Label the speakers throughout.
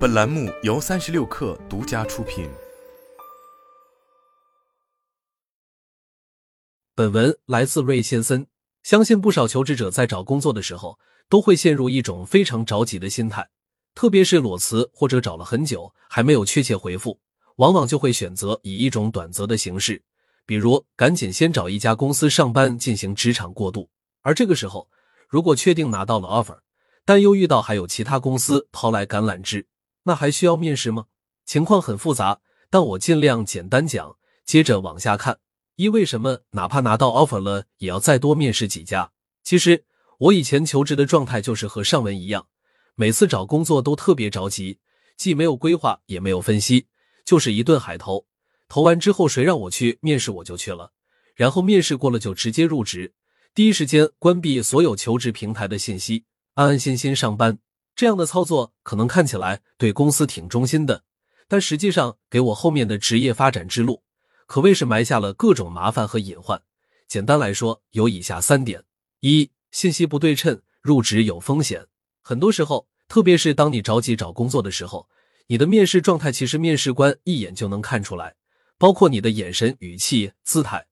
Speaker 1: 本栏目由三十六氪独家出品。
Speaker 2: 本文来自瑞先森。相信不少求职者在找工作的时候，都会陷入一种非常着急的心态，特别是裸辞或者找了很久还没有确切回复，往往就会选择以一种短则的形式，比如赶紧先找一家公司上班进行职场过渡。而这个时候，如果确定拿到了 offer，但又遇到还有其他公司抛来橄榄枝。那还需要面试吗？情况很复杂，但我尽量简单讲。接着往下看，一为什么哪怕拿到 offer 了，也要再多面试几家？其实我以前求职的状态就是和上文一样，每次找工作都特别着急，既没有规划，也没有分析，就是一顿海投。投完之后，谁让我去面试我就去了，然后面试过了就直接入职，第一时间关闭所有求职平台的信息，安安心心上班。这样的操作可能看起来对公司挺忠心的，但实际上给我后面的职业发展之路可谓是埋下了各种麻烦和隐患。简单来说，有以下三点：一、信息不对称，入职有风险。很多时候，特别是当你着急找工作的时候，你的面试状态其实面试官一眼就能看出来，包括你的眼神、语气、姿态，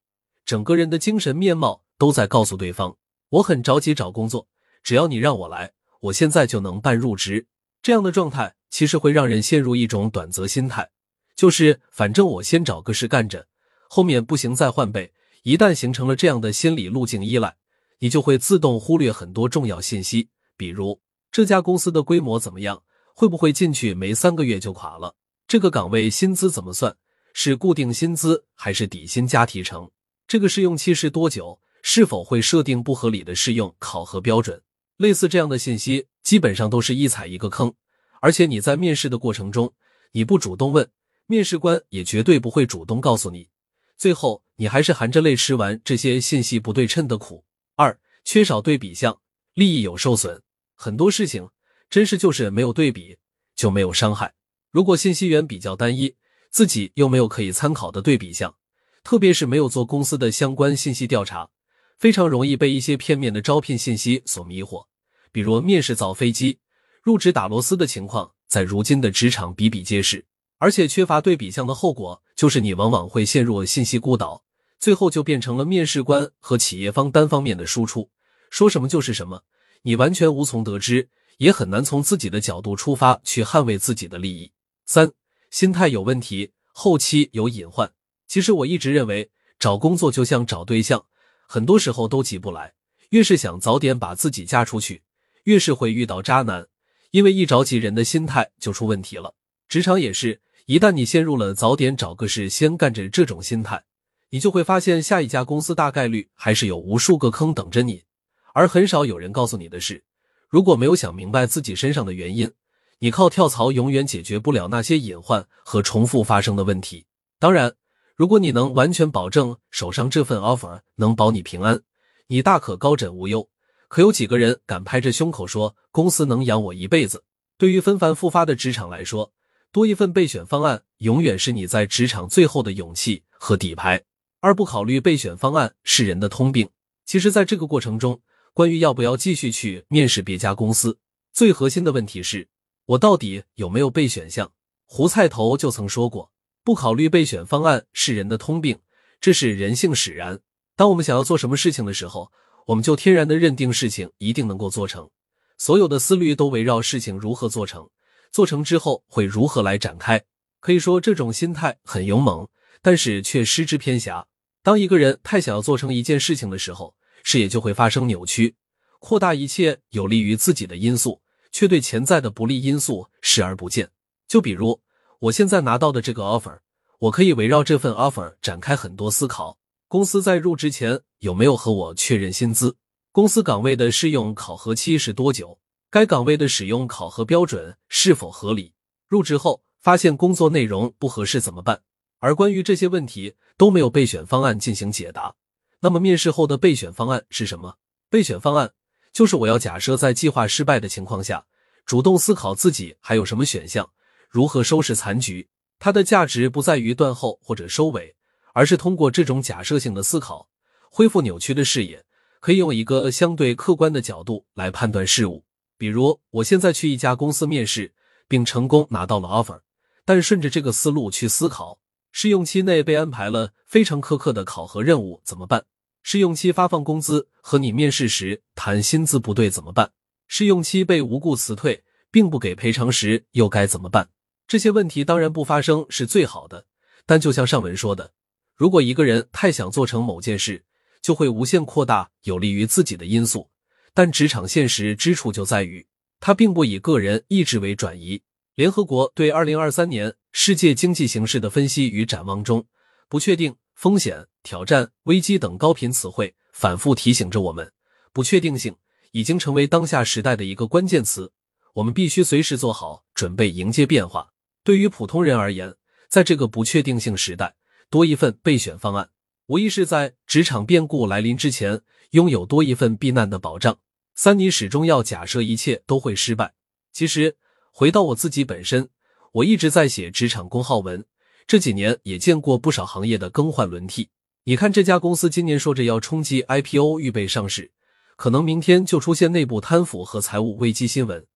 Speaker 2: 整个人的精神面貌都在告诉对方：我很着急找工作，只要你让我来。我现在就能办入职，这样的状态其实会让人陷入一种短则心态，就是反正我先找个事干着，后面不行再换呗。一旦形成了这样的心理路径依赖，你就会自动忽略很多重要信息，比如这家公司的规模怎么样，会不会进去没三个月就垮了？这个岗位薪资怎么算？是固定薪资还是底薪加提成？这个试用期是多久？是否会设定不合理的试用考核标准？类似这样的信息，基本上都是一踩一个坑，而且你在面试的过程中，你不主动问，面试官也绝对不会主动告诉你，最后你还是含着泪吃完这些信息不对称的苦。二，缺少对比项，利益有受损。很多事情真是就是没有对比就没有伤害。如果信息源比较单一，自己又没有可以参考的对比项，特别是没有做公司的相关信息调查。非常容易被一些片面的招聘信息所迷惑，比如面试造飞机、入职打螺丝的情况，在如今的职场比比皆是。而且缺乏对比项的后果，就是你往往会陷入信息孤岛，最后就变成了面试官和企业方单方面的输出，说什么就是什么，你完全无从得知，也很难从自己的角度出发去捍卫自己的利益。三，心态有问题，后期有隐患。其实我一直认为，找工作就像找对象。很多时候都急不来，越是想早点把自己嫁出去，越是会遇到渣男，因为一着急，人的心态就出问题了。职场也是，一旦你陷入了早点找个事先干着这种心态，你就会发现下一家公司大概率还是有无数个坑等着你，而很少有人告诉你的是，如果没有想明白自己身上的原因，你靠跳槽永远解决不了那些隐患和重复发生的问题。当然。如果你能完全保证手上这份 offer 能保你平安，你大可高枕无忧。可有几个人敢拍着胸口说公司能养我一辈子？对于纷繁复发的职场来说，多一份备选方案永远是你在职场最后的勇气和底牌。而不考虑备选方案是人的通病。其实，在这个过程中，关于要不要继续去面试别家公司，最核心的问题是我到底有没有备选项？胡菜头就曾说过。不考虑备选方案是人的通病，这是人性使然。当我们想要做什么事情的时候，我们就天然的认定事情一定能够做成，所有的思虑都围绕事情如何做成，做成之后会如何来展开。可以说这种心态很勇猛，但是却失之偏狭。当一个人太想要做成一件事情的时候，视野就会发生扭曲，扩大一切有利于自己的因素，却对潜在的不利因素视而不见。就比如。我现在拿到的这个 offer，我可以围绕这份 offer 展开很多思考。公司在入职前有没有和我确认薪资？公司岗位的试用考核期是多久？该岗位的使用考核标准是否合理？入职后发现工作内容不合适怎么办？而关于这些问题都没有备选方案进行解答。那么面试后的备选方案是什么？备选方案就是我要假设在计划失败的情况下，主动思考自己还有什么选项。如何收拾残局？它的价值不在于断后或者收尾，而是通过这种假设性的思考，恢复扭曲的视野，可以用一个相对客观的角度来判断事物。比如，我现在去一家公司面试，并成功拿到了 offer。但顺着这个思路去思考，试用期内被安排了非常苛刻的考核任务怎么办？试用期发放工资和你面试时谈薪资不对怎么办？试用期被无故辞退并不给赔偿时又该怎么办？这些问题当然不发生是最好的，但就像上文说的，如果一个人太想做成某件事，就会无限扩大有利于自己的因素。但职场现实之处就在于，它并不以个人意志为转移。联合国对二零二三年世界经济形势的分析与展望中，不确定、风险、挑战、危机等高频词汇反复提醒着我们，不确定性已经成为当下时代的一个关键词。我们必须随时做好准备，迎接变化。对于普通人而言，在这个不确定性时代，多一份备选方案，无疑是在职场变故来临之前拥有多一份避难的保障。三，你始终要假设一切都会失败。其实，回到我自己本身，我一直在写职场公号文，这几年也见过不少行业的更换轮替。你看，这家公司今年说着要冲击 IPO，预备上市，可能明天就出现内部贪腐和财务危机新闻。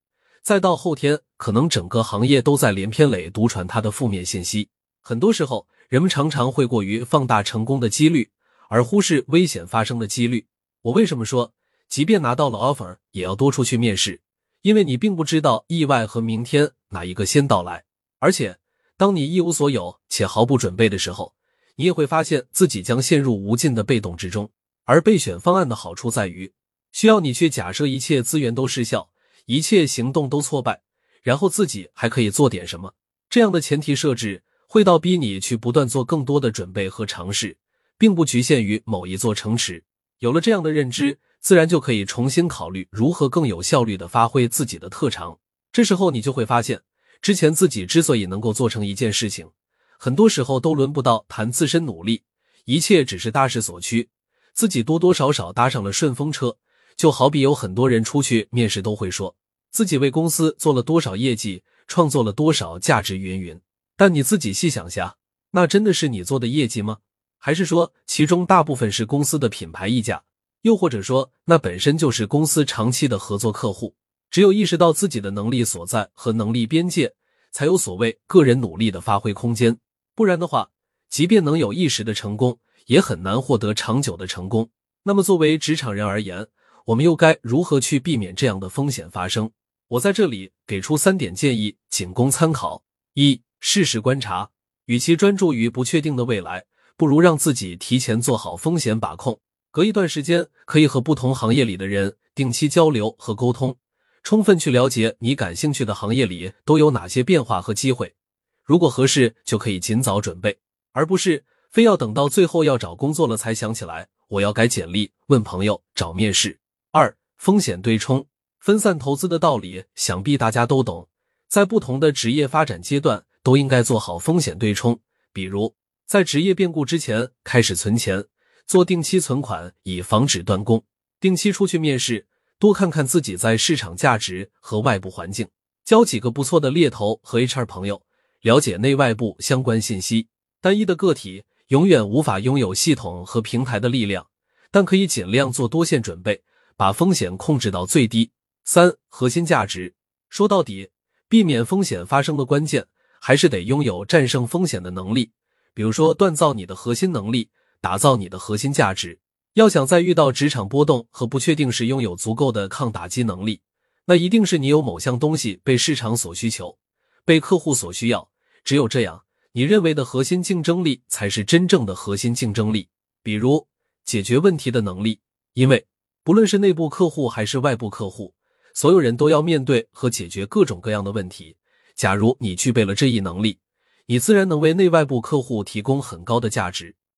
Speaker 2: 再到后天，可能整个行业都在连篇累牍传他的负面信息。很多时候，人们常常会过于放大成功的几率，而忽视危险发生的几率。我为什么说，即便拿到了 offer，也要多出去面试？因为你并不知道意外和明天哪一个先到来。而且，当你一无所有且毫不准备的时候，你也会发现自己将陷入无尽的被动之中。而备选方案的好处在于，需要你去假设一切资源都失效。一切行动都挫败，然后自己还可以做点什么？这样的前提设置会倒逼你去不断做更多的准备和尝试，并不局限于某一座城池。有了这样的认知，自然就可以重新考虑如何更有效率的发挥自己的特长。这时候你就会发现，之前自己之所以能够做成一件事情，很多时候都轮不到谈自身努力，一切只是大势所趋，自己多多少少搭上了顺风车。就好比有很多人出去面试都会说自己为公司做了多少业绩，创作了多少价值，云云。但你自己细想下，那真的是你做的业绩吗？还是说其中大部分是公司的品牌溢价？又或者说那本身就是公司长期的合作客户？只有意识到自己的能力所在和能力边界，才有所谓个人努力的发挥空间。不然的话，即便能有一时的成功，也很难获得长久的成功。那么作为职场人而言，我们又该如何去避免这样的风险发生？我在这里给出三点建议，仅供参考：一、适时观察，与其专注于不确定的未来，不如让自己提前做好风险把控。隔一段时间，可以和不同行业里的人定期交流和沟通，充分去了解你感兴趣的行业里都有哪些变化和机会。如果合适，就可以尽早准备，而不是非要等到最后要找工作了才想起来我要改简历、问朋友、找面试。二、风险对冲、分散投资的道理，想必大家都懂。在不同的职业发展阶段，都应该做好风险对冲。比如，在职业变故之前开始存钱，做定期存款，以防止断供；定期出去面试，多看看自己在市场价值和外部环境，交几个不错的猎头和 HR 朋友，了解内外部相关信息。单一的个体永远无法拥有系统和平台的力量，但可以尽量做多线准备。把风险控制到最低。三、核心价值。说到底，避免风险发生的关键，还是得拥有战胜风险的能力。比如说，锻造你的核心能力，打造你的核心价值。要想在遇到职场波动和不确定时拥有足够的抗打击能力，那一定是你有某项东西被市场所需求，被客户所需要。只有这样，你认为的核心竞争力才是真正的核心竞争力。比如，解决问题的能力，因为。不论是内部客户还是外部客户，所有人都要面对和解决各种各样的问题。假如你具备了这一能力，你自然能为内外部客户提供很高的价值。